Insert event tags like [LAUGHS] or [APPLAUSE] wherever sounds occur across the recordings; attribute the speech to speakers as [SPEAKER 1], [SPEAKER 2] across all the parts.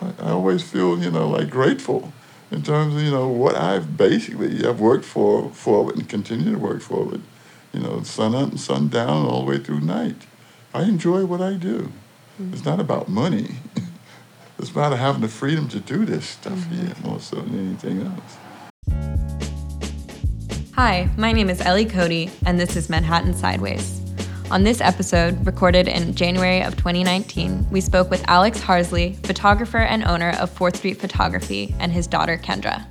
[SPEAKER 1] I, I always feel, you know, like grateful in terms of, you know, what I've basically, I've worked for, forward and continue to work forward. You know, sun up and sun down all the way through night. I enjoy what I do. Mm-hmm. It's not about money. [LAUGHS] it's about having the freedom to do this stuff mm-hmm. here more so than anything else.
[SPEAKER 2] Hi, my name is Ellie Cody, and this is Manhattan Sideways. On this episode, recorded in January of 2019, we spoke with Alex Harsley, photographer and owner of 4th Street Photography, and his daughter Kendra.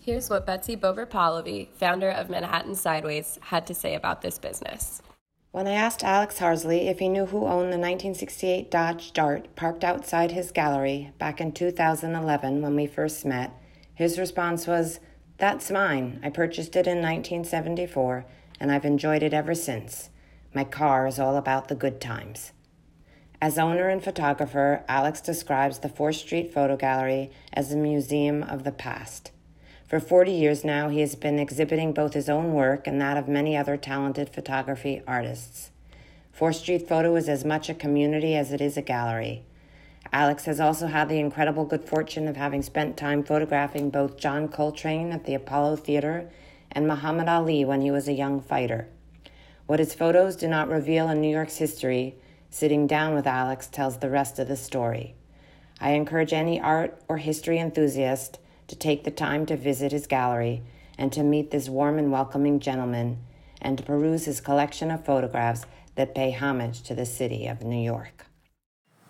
[SPEAKER 3] Here's what Betsy Bober Polivy, founder of Manhattan Sideways, had to say about this business.
[SPEAKER 4] When I asked Alex Harsley if he knew who owned the 1968 Dodge Dart parked outside his gallery back in 2011 when we first met, his response was, That's mine. I purchased it in 1974, and I've enjoyed it ever since. My car is all about the good times. As owner and photographer, Alex describes the 4th Street Photo Gallery as a museum of the past. For 40 years now, he has been exhibiting both his own work and that of many other talented photography artists. 4th Street Photo is as much a community as it is a gallery. Alex has also had the incredible good fortune of having spent time photographing both John Coltrane at the Apollo Theater and Muhammad Ali when he was a young fighter. What his photos do not reveal in New York's history, sitting down with Alex tells the rest of the story. I encourage any art or history enthusiast to take the time to visit his gallery and to meet this warm and welcoming gentleman and to peruse his collection of photographs that pay homage to the city of New York.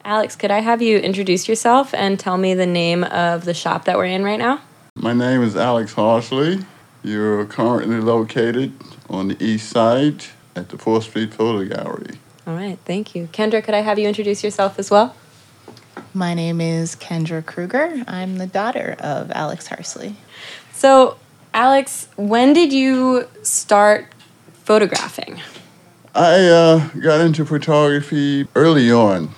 [SPEAKER 2] Alex, could I have you introduce yourself and tell me the name of the shop that we're in right now?
[SPEAKER 1] My name is Alex Harsley. You're currently located on the east side at the 4th Street Photo Gallery.
[SPEAKER 2] All right, thank you. Kendra, could I have you introduce yourself as well?
[SPEAKER 5] My name is Kendra Krueger. I'm the daughter of Alex Harsley.
[SPEAKER 2] So, Alex, when did you start photographing?
[SPEAKER 1] I uh, got into photography early on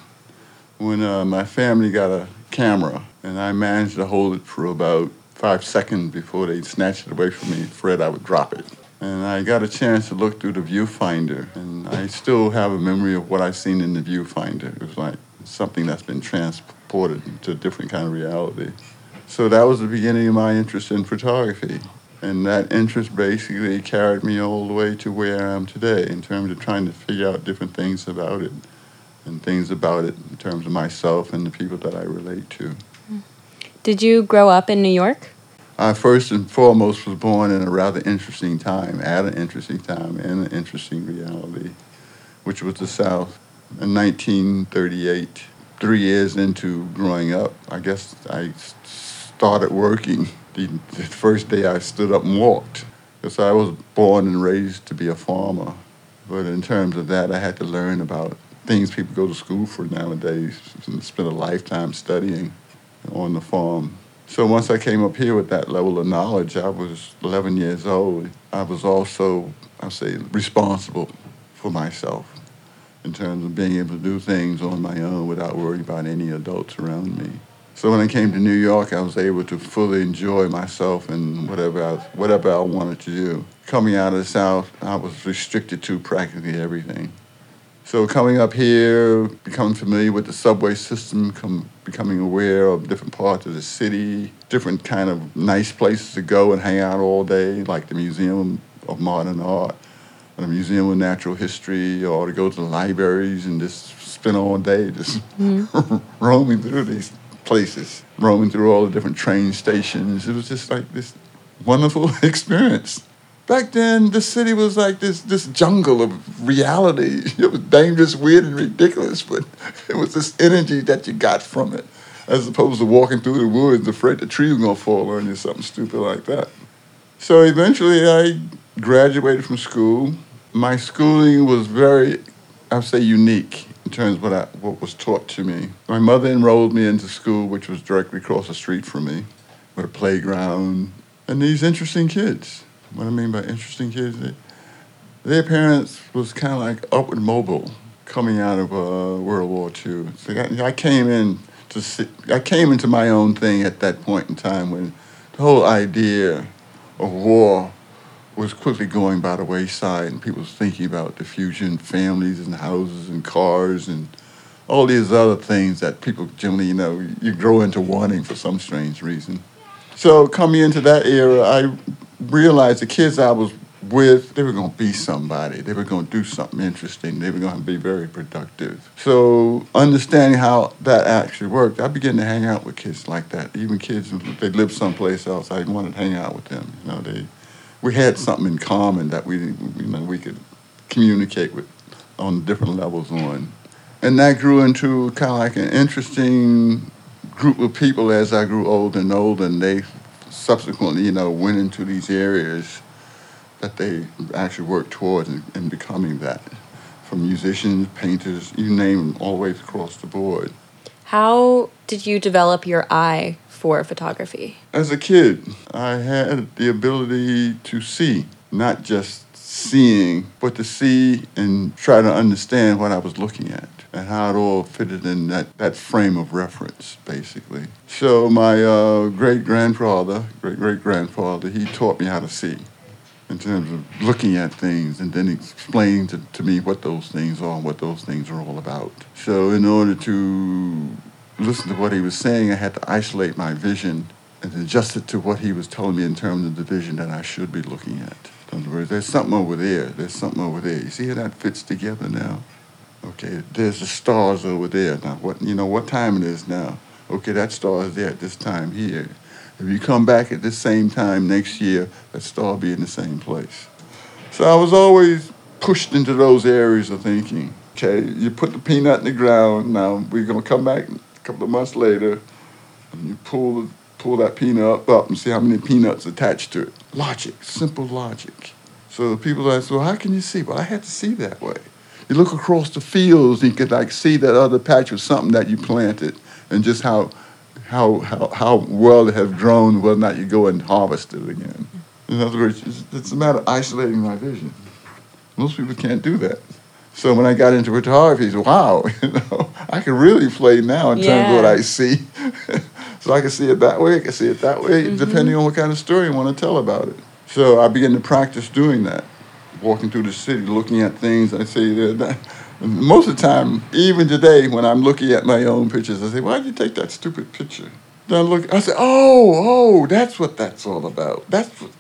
[SPEAKER 1] when uh, my family got a camera, and I managed to hold it for about five seconds before they snatched it away from me. afraid I would drop it. And I got a chance to look through the viewfinder, and I still have a memory of what I seen in the viewfinder. It was like something that's been transported to a different kind of reality. So that was the beginning of my interest in photography. And that interest basically carried me all the way to where I am today in terms of trying to figure out different things about it and things about it in terms of myself and the people that I relate to.
[SPEAKER 2] Did you grow up in New York?
[SPEAKER 1] I first and foremost was born in a rather interesting time, at an interesting time, in an interesting reality, which was the South. In 1938, three years into growing up, I guess I started working the, the first day I stood up and walked. Because I was born and raised to be a farmer. But in terms of that, I had to learn about things people go to school for nowadays and spend a lifetime studying on the farm. So once I came up here with that level of knowledge, I was 11 years old. I was also, I say, responsible for myself in terms of being able to do things on my own without worrying about any adults around me. So when I came to New York, I was able to fully enjoy myself and whatever I, whatever I wanted to do. Coming out of the South, I was restricted to practically everything. So coming up here, becoming familiar with the subway system, come, becoming aware of different parts of the city, different kind of nice places to go and hang out all day, like the Museum of Modern Art, or the Museum of Natural History, or to go to the libraries and just spend all day just mm-hmm. [LAUGHS] roaming through these places, roaming through all the different train stations. It was just like this wonderful [LAUGHS] experience. Back then, the city was like this this jungle of reality. [LAUGHS] It was dangerous, weird, and ridiculous, but [LAUGHS] it was this energy that you got from it, as opposed to walking through the woods afraid the tree was gonna fall on you, something stupid like that. So eventually, I graduated from school. My schooling was very, I'd say, unique in terms of what, I, what was taught to me. My mother enrolled me into school, which was directly across the street from me, with a playground and these interesting kids what I mean by interesting kids, they, their parents was kind of like upward mobile coming out of uh, World War II. So I, I came in to see, I came into my own thing at that point in time when the whole idea of war was quickly going by the wayside and people was thinking about diffusion, families and houses and cars and all these other things that people generally, you know, you grow into wanting for some strange reason. So coming into that era, I realized the kids I was with, they were going to be somebody. They were going to do something interesting. They were going to be very productive. So understanding how that actually worked, I began to hang out with kids like that. Even kids, if they lived someplace else, I wanted to hang out with them. You know, they, we had something in common that we, you know, we could communicate with on different levels on. And that grew into kind of like an interesting group of people as I grew older and older, and they subsequently, you know, went into these areas that they actually worked towards in, in becoming that. From musicians, painters, you name them, all the way across the board.
[SPEAKER 2] How did you develop your eye for photography?
[SPEAKER 1] As a kid, I had the ability to see, not just seeing, but to see and try to understand what I was looking at and how it all fitted in that, that frame of reference, basically. So my uh, great grandfather, great great grandfather, he taught me how to see in terms of looking at things and then explaining to, to me what those things are and what those things are all about. So in order to listen to what he was saying, I had to isolate my vision and adjust it to what he was telling me in terms of the vision that I should be looking at. In other words, there's something over there. There's something over there. You see how that fits together now? Okay, there's the stars over there. Now, what you know what time it is now? Okay, that star is there at this time here. If you come back at the same time next year, that star will be in the same place. So I was always pushed into those areas of thinking. Okay, you put the peanut in the ground. Now we're gonna come back a couple of months later, and you pull pull that peanut up and see how many peanuts attached to it. Logic, simple logic. So the people ask, well, how can you see? Well, I had to see that way. You look across the fields, and you could like see that other patch of something that you planted, and just how how, how, how well it has grown, whether or not you go and harvest it again. In other words, it's, it's a matter of isolating my vision. Most people can't do that. So when I got into photography, I said, wow, [LAUGHS] you know, I can really play now in terms of what I see. [LAUGHS] so I can see it that way, I can see it that way, mm-hmm. depending on what kind of story I want to tell about it. So I began to practice doing that, walking through the city, looking at things. I say that most of the time, even today, when I'm looking at my own pictures, I say, "Why'd you take that stupid picture?" Then I look, I say, "Oh, oh, that's what that's all about. That's what,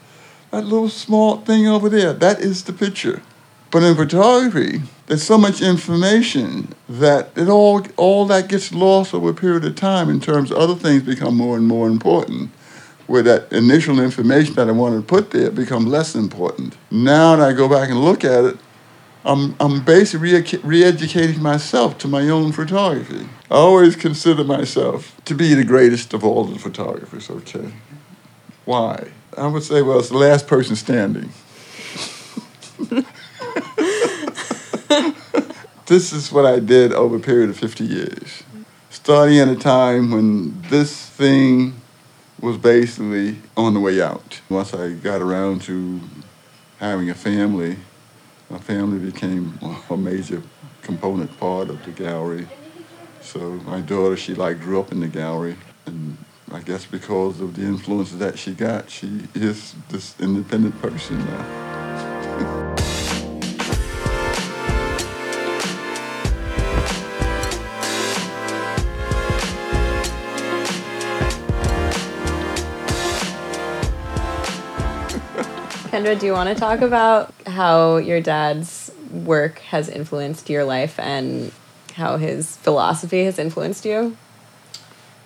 [SPEAKER 1] that little small thing over there. That is the picture." But in photography, there's so much information that it all all that gets lost over a period of time in terms of other things become more and more important. Where that initial information that I wanted to put there become less important. Now that I go back and look at it, I'm, I'm basically re educating myself to my own photography. I always consider myself to be the greatest of all the photographers, okay? Why? I would say, well, it's the last person standing. [LAUGHS] this is what I did over a period of 50 years. Starting at a time when this thing was basically on the way out. Once I got around to having a family, my family became [LAUGHS] a major component part of the gallery. So my daughter, she like grew up in the gallery, and I guess because of the influences that she got, she is this independent person now.
[SPEAKER 2] Kendra, do you want to talk about how your dad's work has influenced your life and how his philosophy has influenced you?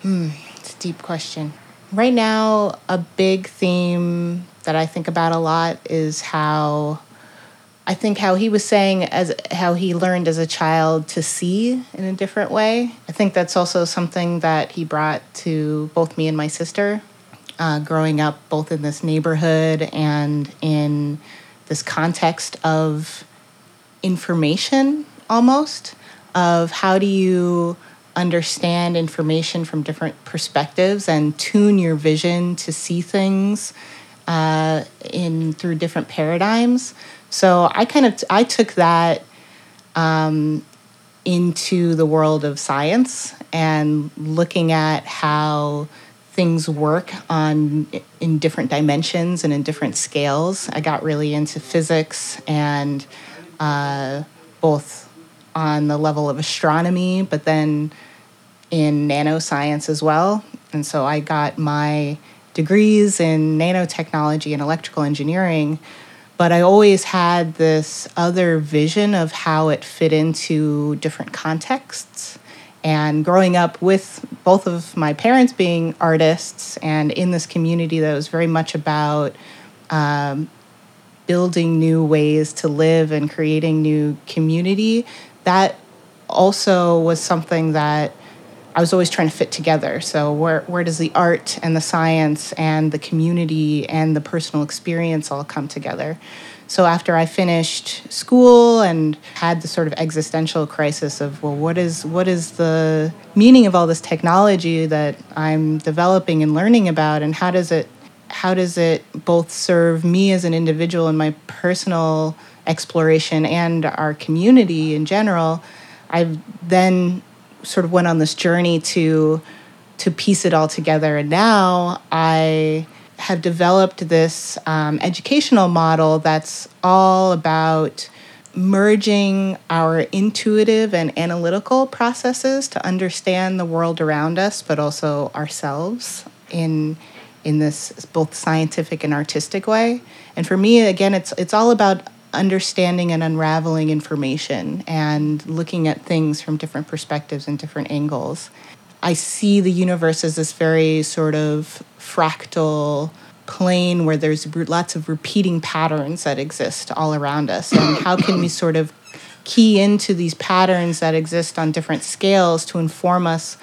[SPEAKER 5] Hmm, it's a deep question. Right now, a big theme that I think about a lot is how I think how he was saying as how he learned as a child to see in a different way. I think that's also something that he brought to both me and my sister uh, growing up both in this neighborhood and in this context of information almost of how do you understand information from different perspectives and tune your vision to see things uh, in through different paradigms. So i kind of i took that um, into the world of science and looking at how things work on in different dimensions and in different scales. I got really into physics and uh, both on the level of astronomy, but then in nanoscience as well. And so I got my degrees in nanotechnology and electrical engineering, but I always had this other vision of how it fit into different contexts. And growing up with both of my parents being artists and in this community that was very much about um, building new ways to live and creating new community, that also was something that I was always trying to fit together. So where where does the art and the science and the community and the personal experience all come together? So after I finished school and had the sort of existential crisis of well what is what is the meaning of all this technology that I'm developing and learning about and how does it how does it both serve me as an individual in my personal exploration and our community in general? I then sort of went on this journey to to piece it all together, and now I have developed this um, educational model that's all about merging our intuitive and analytical processes to understand the world around us, but also ourselves in in this both scientific and artistic way. And for me, again, it's it's all about understanding and unraveling information and looking at things from different perspectives and different angles. I see the universe as this very sort of fractal plane where there's lots of repeating patterns that exist all around us. And [COUGHS] how can we sort of key into these patterns that exist on different scales to inform us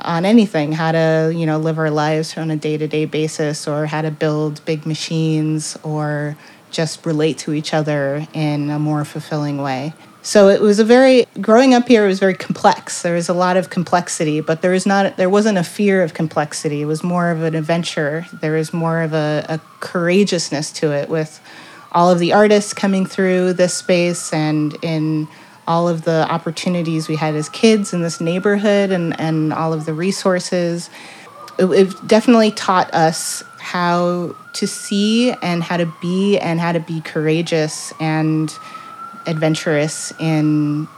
[SPEAKER 5] on anything how to you know live our lives on a day-to-day basis or how to build big machines or just relate to each other in a more fulfilling way so it was a very growing up here it was very complex. There was a lot of complexity but there was not there wasn't a fear of complexity. It was more of an adventure. There was more of a, a courageousness to it with all of the artists coming through this space and in all of the opportunities we had as kids in this neighborhood and, and all of the resources. It, it definitely taught us how to see and how to be and how to be courageous and adventurous and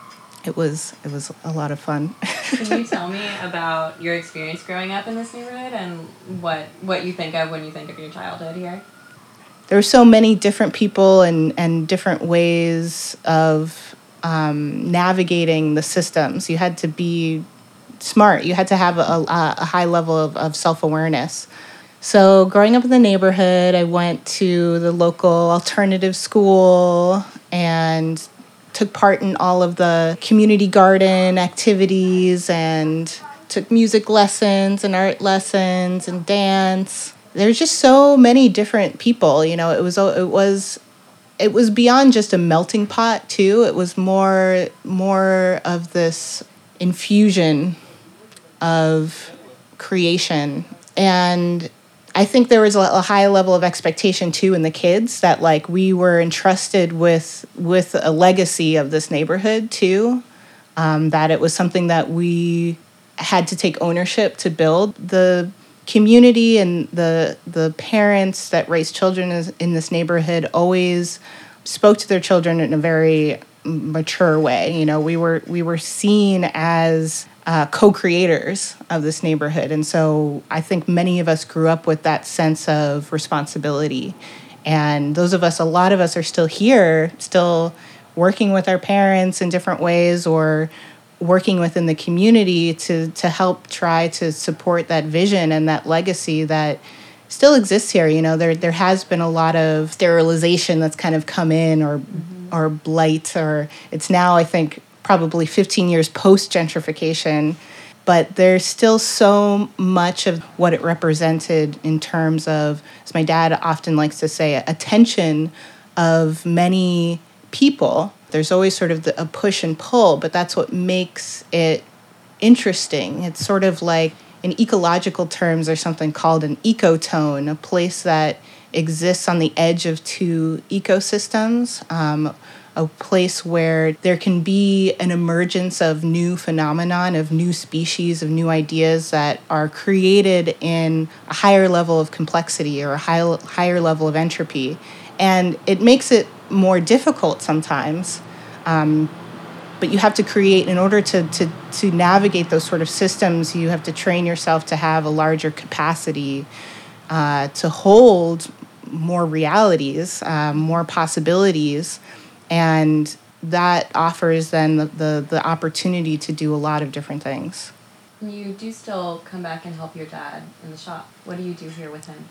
[SPEAKER 5] it was it was a lot of fun.
[SPEAKER 2] Can you [LAUGHS] tell me about your experience growing up in this neighborhood and what what you think of when you think of your childhood here?
[SPEAKER 5] There were so many different people and and different ways of um, navigating the systems. You had to be smart. You had to have a, a high level of, of self awareness. So, growing up in the neighborhood, I went to the local alternative school and took part in all of the community garden activities and took music lessons and art lessons and dance. There's just so many different people, you know, it was it was it was beyond just a melting pot too. It was more more of this infusion of creation and I think there was a, a high level of expectation too in the kids that like we were entrusted with with a legacy of this neighborhood too. Um, that it was something that we had to take ownership to build the community and the the parents that raise children in this neighborhood always spoke to their children in a very mature way. You know, we were we were seen as uh, co-creators of this neighborhood, and so I think many of us grew up with that sense of responsibility. And those of us, a lot of us, are still here, still working with our parents in different ways, or working within the community to to help try to support that vision and that legacy that still exists here. You know, there there has been a lot of sterilization that's kind of come in or mm-hmm. Or blight or it's now I think probably 15 years post gentrification but there's still so much of what it represented in terms of as my dad often likes to say attention of many people there's always sort of the, a push and pull, but that's what makes it interesting. It's sort of like in ecological terms, there's something called an ecotone, a place that exists on the edge of two ecosystems. Um, a place where there can be an emergence of new phenomenon of new species of new ideas that are created in a higher level of complexity or a high, higher level of entropy and it makes it more difficult sometimes um, but you have to create in order to, to, to navigate those sort of systems you have to train yourself to have a larger capacity uh, to hold more realities uh, more possibilities and that offers then the, the, the opportunity to do a lot of different things
[SPEAKER 2] You do still come back and help your dad in the shop. What do you do here with him?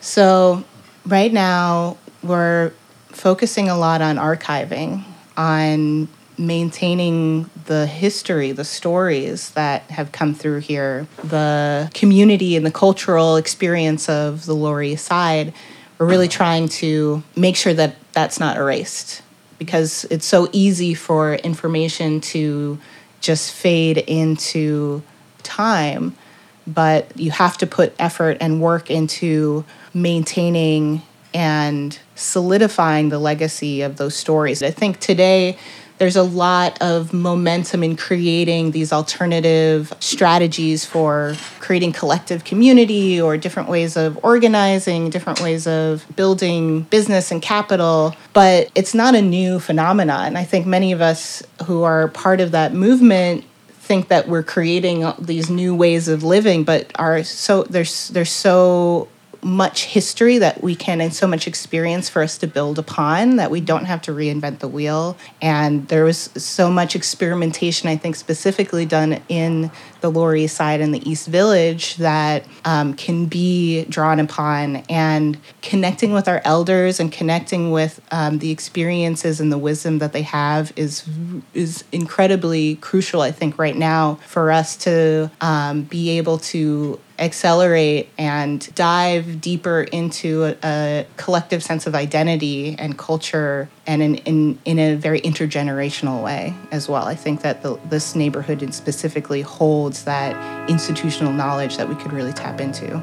[SPEAKER 5] So, right now, we're focusing a lot on archiving, on maintaining the history, the stories that have come through here, the community and the cultural experience of the Lower East Side. We're really trying to make sure that that's not erased because it's so easy for information to just fade into time but you have to put effort and work into maintaining and solidifying the legacy of those stories. I think today there's a lot of momentum in creating these alternative strategies for creating collective community or different ways of organizing, different ways of building business and capital. But it's not a new phenomenon. And I think many of us who are part of that movement think that we're creating these new ways of living, but are so there's there's so much history that we can and so much experience for us to build upon that we don't have to reinvent the wheel. And there was so much experimentation, I think, specifically done in the Lower East Side and the East Village that um, can be drawn upon. And connecting with our elders and connecting with um, the experiences and the wisdom that they have is is incredibly crucial, I think, right now for us to um, be able to accelerate and dive deeper into a, a, collective sense of identity and culture and in, in, in a very intergenerational way as well. I think that the, this neighborhood specifically holds that institutional knowledge that we could really tap into.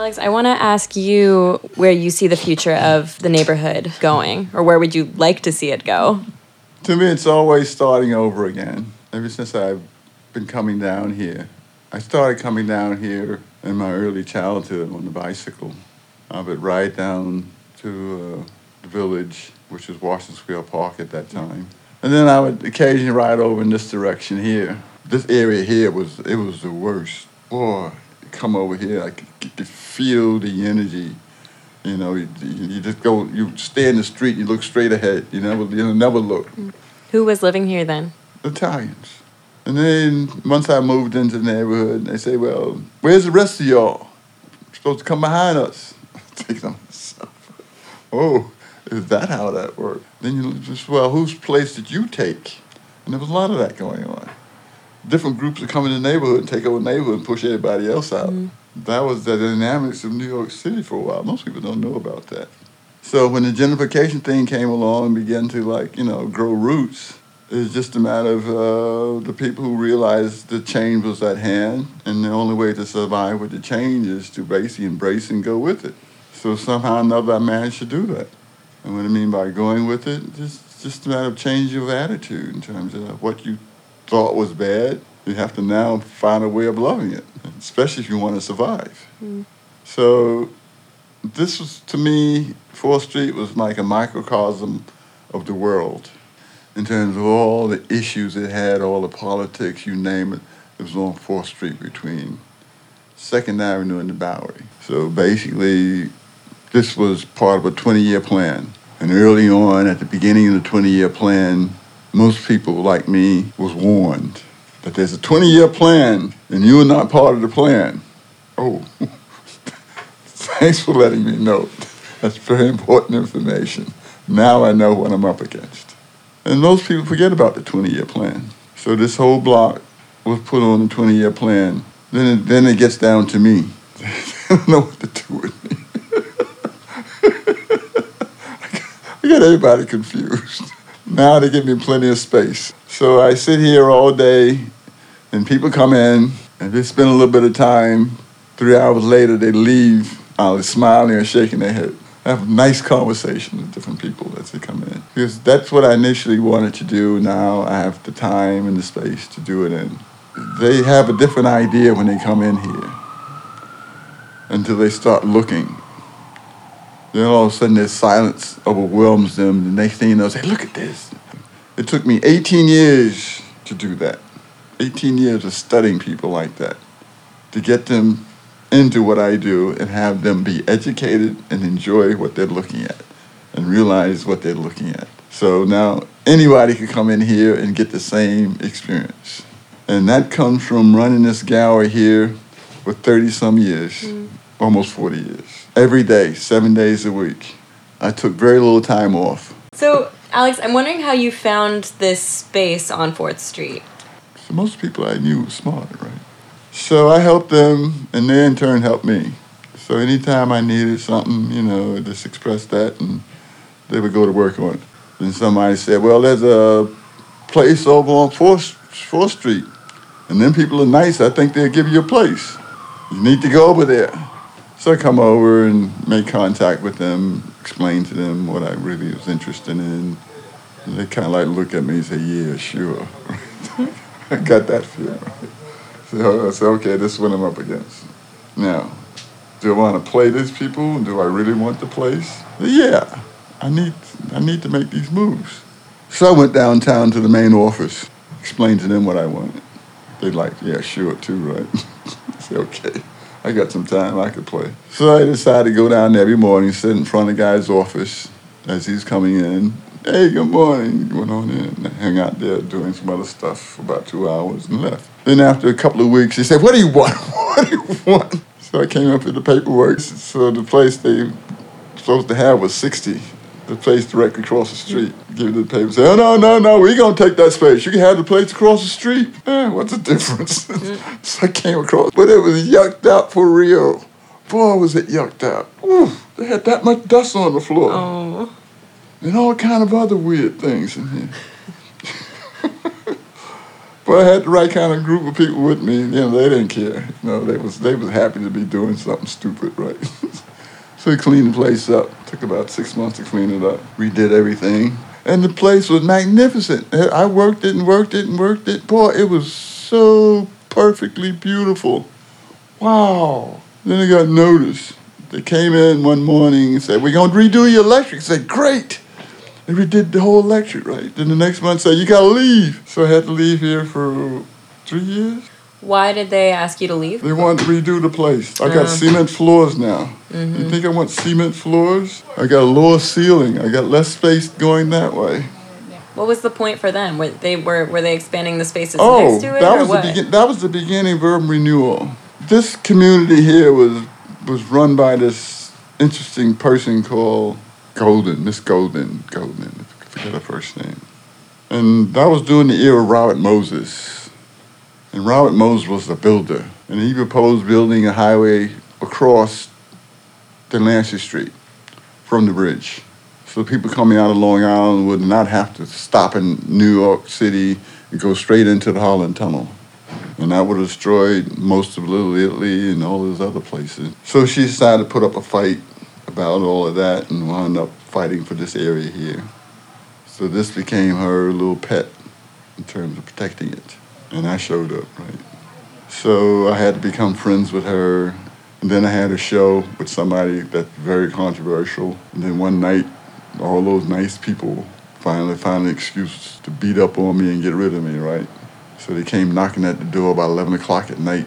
[SPEAKER 3] Alex, I want to ask you where you see the future of the neighborhood going, or where would you like to see it go?
[SPEAKER 1] To me, it's always starting over again. Ever since I've been coming down here, I started coming down here in my early childhood on the bicycle. I would ride down to uh, the village, which was Washington Square Park at that time, and then I would occasionally ride over in this direction here. This area here was it was the worst. Boy, come over here, I could, could feel the energy. You know, you, you, just go, you stay in the street, you look straight ahead. You never, you never look.
[SPEAKER 3] Who was living here then?
[SPEAKER 1] Italians. And then once I moved into the neighborhood, they say, "Well, where's the rest of y'all? You're supposed to come behind us." [LAUGHS] Thinking myself, "Oh, is that how that worked?" Then you just, well, whose place did you take? And there was a lot of that going on different groups would come in the neighborhood and take over the neighborhood and push everybody else out. Mm-hmm. That was the dynamics of New York City for a while. Most people don't know about that. So when the gentrification thing came along and began to like, you know, grow roots, it's just a matter of uh, the people who realized the change was at hand, and the only way to survive with the change is to basically embrace and go with it. So somehow or another, I managed to do that. And what I mean by going with it, just just a matter of change of attitude in terms of what you thought was bad, you have to now find a way of loving it, especially if you want to survive. Mm. So this was, to me, 4th Street was like a microcosm of the world in terms of all the issues it had, all the politics, you name it. It was on 4th Street between 2nd Avenue and the Bowery. So basically, this was part of a 20 year plan. And early on, at the beginning of the 20 year plan, most people like me was warned that there's a 20 year plan and you're not part of the plan. Oh, [LAUGHS] thanks for letting me know. That's very important information. Now I know what I'm up against. And most people forget about the 20 year plan. So this whole block was put on the 20 year plan. Then it, then it gets down to me. [LAUGHS] I don't know what to do with me. [LAUGHS] I got everybody confused. Now they give me plenty of space. So I sit here all day, and people come in, and they spend a little bit of time. Three hours later, they leave, either smiling or shaking their head. I have a nice conversation with different people as they come in. Because that's what I initially wanted to do. Now I have the time and the space to do it in. They have a different idea when they come in here until they start looking. Then all of a sudden this silence overwhelms them. The next thing you know, say, look at this. It took me 18 years to do that. 18 years of studying people like that to get them into what I do and have them be educated and enjoy what they're looking at and realize what they're looking at. So now anybody can come in here and get the same experience. And that comes from running this gallery here for 30 some years, mm. Almost 40 years. Every day, seven days a week. I took very little time off.
[SPEAKER 3] So, Alex, I'm wondering how you found this space on 4th Street.
[SPEAKER 1] So most people I knew were smart, right? So I helped them, and they in turn helped me. So anytime I needed something, you know, just express that, and they would go to work on it. Then somebody said, "Well, there's a place over on Fourth Fourth Street, and then people are nice. I think they'll give you a place. You need to go over there." So I come over and make contact with them, explain to them what I really was interested in. And they kind of like look at me and say, "Yeah, sure." [LAUGHS] I got that feeling. So I said, okay, this is what I'm up against. Now, do I want to play these people? Do I really want the place? Yeah, I need, I need to make these moves. So I went downtown to the main office, explained to them what I wanted. They like, yeah, sure, too, right? [LAUGHS] I said, okay, I got some time, I could play. So I decided to go down there every morning, sit in front of the guy's office as he's coming in. Hey, good morning. Went on in and hang out there doing some other stuff for about two hours and left. Then after a couple of weeks, he said, what do you want? [LAUGHS] what do you want? So I came up with the paperwork. So the place they supposed to have was 60. The place directly across the street. Give it the paper. Say, oh, no, no, no, we're going to take that space. You can have the place across the street. Eh, what's the difference? [LAUGHS] so I came across. But it was yucked out for real. Boy, was it yucked out. Ooh, they had that much dust on the floor.
[SPEAKER 3] Oh.
[SPEAKER 1] And all kind of other weird things in here. [LAUGHS] but I had the right kind of group of people with me. You know, they didn't care. You know, they was they was happy to be doing something stupid, right? [LAUGHS] so we cleaned the place up. Took about six months to clean it up. Redid everything, and the place was magnificent. I worked it and worked it and worked it. Boy, it was so perfectly beautiful. Wow. Then I got notice. They came in one morning and said, We're going to redo your electric. I said, Great. They redid the whole electric, right? Then the next month said, You got to leave. So I had to leave here for three years.
[SPEAKER 3] Why did they ask you to leave?
[SPEAKER 1] They wanted to redo the place. I got uh-huh. cement floors now. Mm-hmm. You think I want cement floors? I got a lower ceiling. I got less space going that way.
[SPEAKER 3] What was the point for them? Were they were were they expanding the spaces
[SPEAKER 1] Oh,
[SPEAKER 3] next to it
[SPEAKER 1] that
[SPEAKER 3] or
[SPEAKER 1] was
[SPEAKER 3] what?
[SPEAKER 1] the begin- that was the beginning of urban renewal. This community here was was run by this interesting person called Goldin, Miss Goldin, Goldin, I forget her first name. And that was during the era of Robert Moses. And Robert Moses was a builder, and he proposed building a highway across Delancey Street from the bridge. So people coming out of Long Island would not have to stop in New York City and go straight into the Holland Tunnel. And that would have destroyed most of Little Italy and all those other places. So she decided to put up a fight about all of that and wound up fighting for this area here. So this became her little pet in terms of protecting it. And I showed up, right? So I had to become friends with her. And then I had a show with somebody that's very controversial. And then one night, all those nice people finally found an excuse to beat up on me and get rid of me, right? So they came knocking at the door about 11 o'clock at night.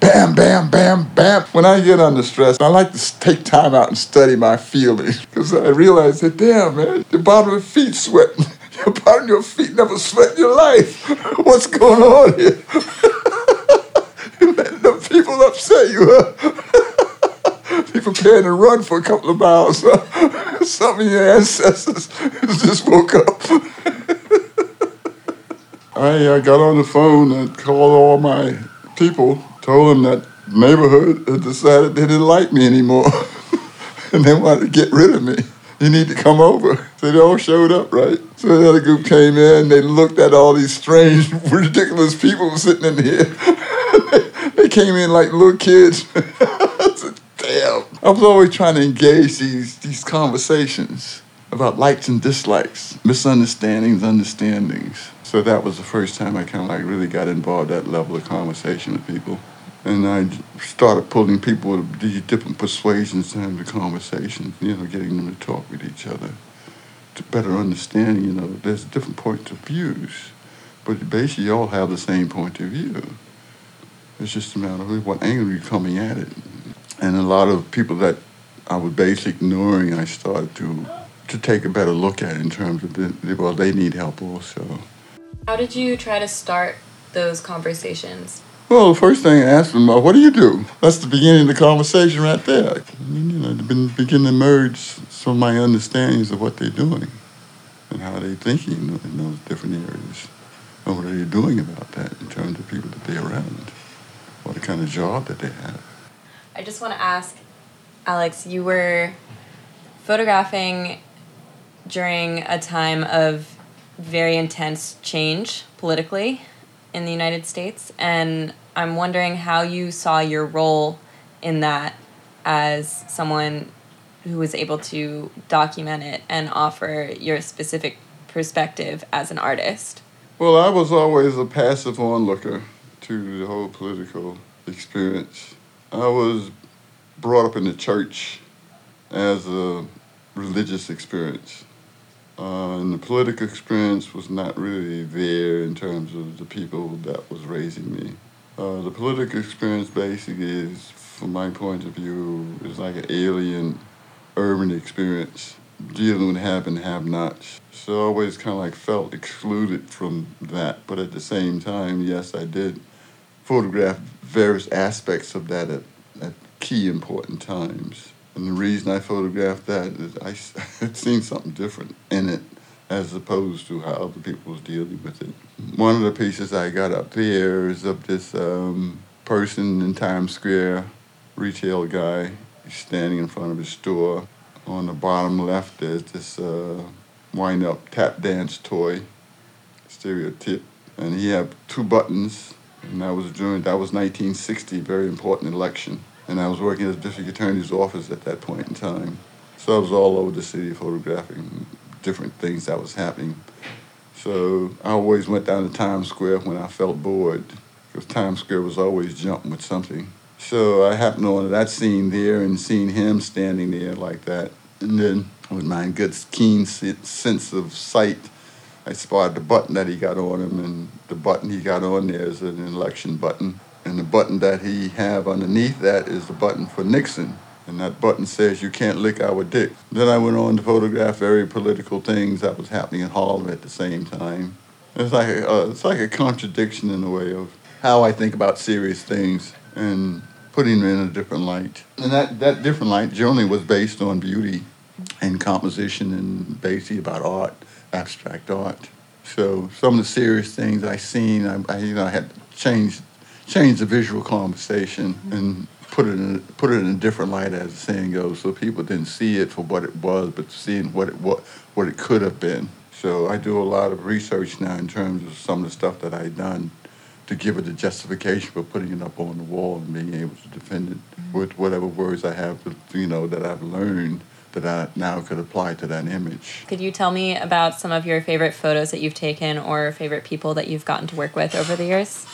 [SPEAKER 1] Bam, bam, bam, bam. When I get under stress, I like to take time out and study my feelings [LAUGHS] because I realize that, damn, man, the bottom of feet sweating. [LAUGHS] [LAUGHS] Of your feet never sweat in your life. [LAUGHS] What's going on here? you [LAUGHS] the people upset you, huh? Be preparing to run for a couple of miles. Some of your ancestors just woke up. I uh, got on the phone and called all my people, told them that neighborhood had decided they didn't like me anymore and they wanted to get rid of me. You need to come over. So they all showed up, right? So another group came in, they looked at all these strange, [LAUGHS] ridiculous people sitting in here. [LAUGHS] they came in like little kids. [LAUGHS] I said, damn. I was always trying to engage these these conversations about likes and dislikes, misunderstandings, understandings. So that was the first time I kind of like really got involved that level of conversation with people. And I started pulling people with these different persuasions into conversations, you know, getting them to talk with each other better understand, you know, there's different points of views, but basically you all have the same point of view. It's just a matter of what angle you're coming at it. And a lot of people that I was basically ignoring, I started to to take a better look at in terms of the, well, they need help also.
[SPEAKER 2] How did you try to start those conversations?
[SPEAKER 1] Well, the first thing I asked them, what do you do? That's the beginning of the conversation right there. You know, been begin to merge some of my understandings of what they're doing and how they're thinking in those different areas. And what are they doing about that in terms of people that they're around? What kind of job that they have?
[SPEAKER 2] I just want to ask, Alex, you were photographing during a time of very intense change politically in the United States, and I'm wondering how you saw your role in that as someone who was able to document it and offer your specific perspective as an artist.
[SPEAKER 1] Well, I was always a passive onlooker to the whole political experience. I was brought up in the church as a religious experience. Uh, and the political experience was not really there in terms of the people that was raising me. Uh, the political experience basically is, from my point of view, is like an alien urban experience dealing with have and have nots. So I always kind of like felt excluded from that. But at the same time, yes, I did photograph various aspects of that at, at key important times. And the reason I photographed that is I had [LAUGHS] seen something different in it as opposed to how other people was dealing with it. One of the pieces I got up there is of this um, person in Times Square, retail guy, standing in front of his store. On the bottom left, there's this uh, wind-up tap dance toy, stereotype, and he had two buttons, and that was during that was 1960, very important election and I was working the district attorney's office at that point in time. So I was all over the city photographing different things that was happening. So I always went down to Times Square when I felt bored, because Times Square was always jumping with something. So I happened on that scene there and seeing him standing there like that. And then with my good keen sense of sight, I spotted the button that he got on him, and the button he got on there is an election button. And the button that he have underneath that is the button for Nixon. And that button says, you can't lick our dick. Then I went on to photograph very political things that was happening in Harlem at the same time. It's like a, uh, it's like a contradiction in a way of how I think about serious things and putting them in a different light. And that, that different light generally was based on beauty and composition and basically about art, abstract art. So some of the serious things I seen, I, I you know, I had changed change the visual conversation and put it in put it in a different light, as the saying goes, so people didn't see it for what it was, but seeing what it what what it could have been. So I do a lot of research now in terms of some of the stuff that I've done to give it the justification for putting it up on the wall and being able to defend it mm-hmm. with whatever words I have, you know, that I've learned that I now could apply to that image.
[SPEAKER 2] Could you tell me about some of your favorite photos that you've taken or favorite people that you've gotten to work with over the years?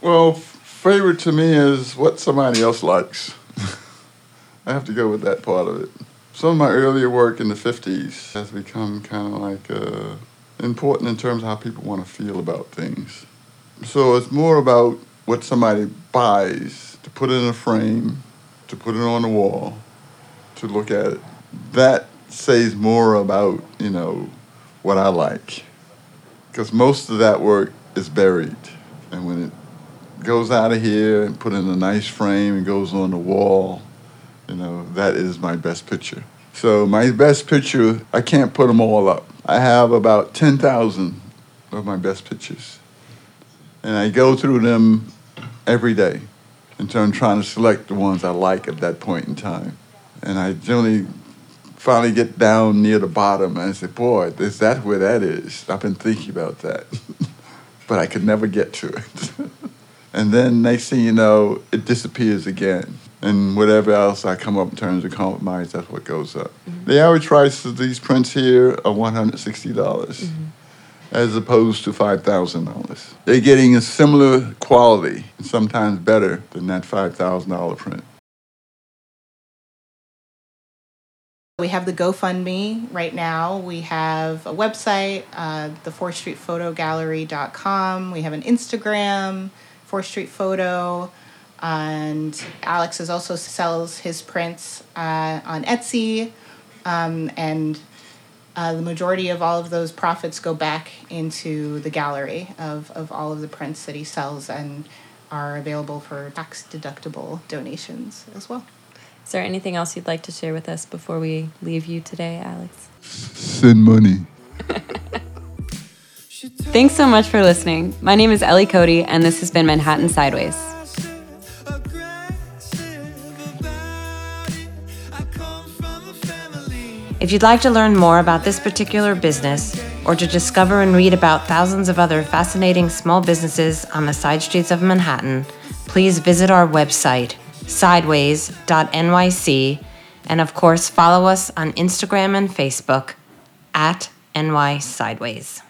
[SPEAKER 1] Well, favorite to me is what somebody else likes. [LAUGHS] I have to go with that part of it. Some of my earlier work in the 50s has become kind of like uh, important in terms of how people want to feel about things. So it's more about what somebody buys to put it in a frame, to put it on the wall, to look at it. That says more about, you know, what I like. Because most of that work is buried. And when it goes out of here and put in a nice frame and goes on the wall, you know, that is my best picture. So my best picture, I can't put them all up. I have about 10,000 of my best pictures. And I go through them every day terms of trying to select the ones I like at that point in time. And I generally finally get down near the bottom and I say, boy, is that where that is? I've been thinking about that. [LAUGHS] but I could never get to it. [LAUGHS] And then next thing you know, it disappears again. And whatever else I come up in terms of compromise, that's what goes up. The average price of these prints here are $160 as opposed to $5,000. They're getting a similar quality, and sometimes better than that $5,000 print.
[SPEAKER 5] We have the GoFundMe right now. We have a website, uh, the 4th Street Photo Gallery.com. We have an Instagram, 4th Street Photo. And Alex is also sells his prints uh, on Etsy. Um, and uh, the majority of all of those profits go back into the gallery of, of all of the prints that he sells and are available for tax deductible donations as well.
[SPEAKER 2] Is there anything else you'd like to share with us before we leave you today, Alex?
[SPEAKER 1] Send money. [LAUGHS]
[SPEAKER 2] Thanks so much for listening. My name is Ellie Cody, and this has been Manhattan Sideways.
[SPEAKER 4] If you'd like to learn more about this particular business or to discover and read about thousands of other fascinating small businesses on the side streets of Manhattan, please visit our website, sideways.nyc, and of course, follow us on Instagram and Facebook at NY Sideways.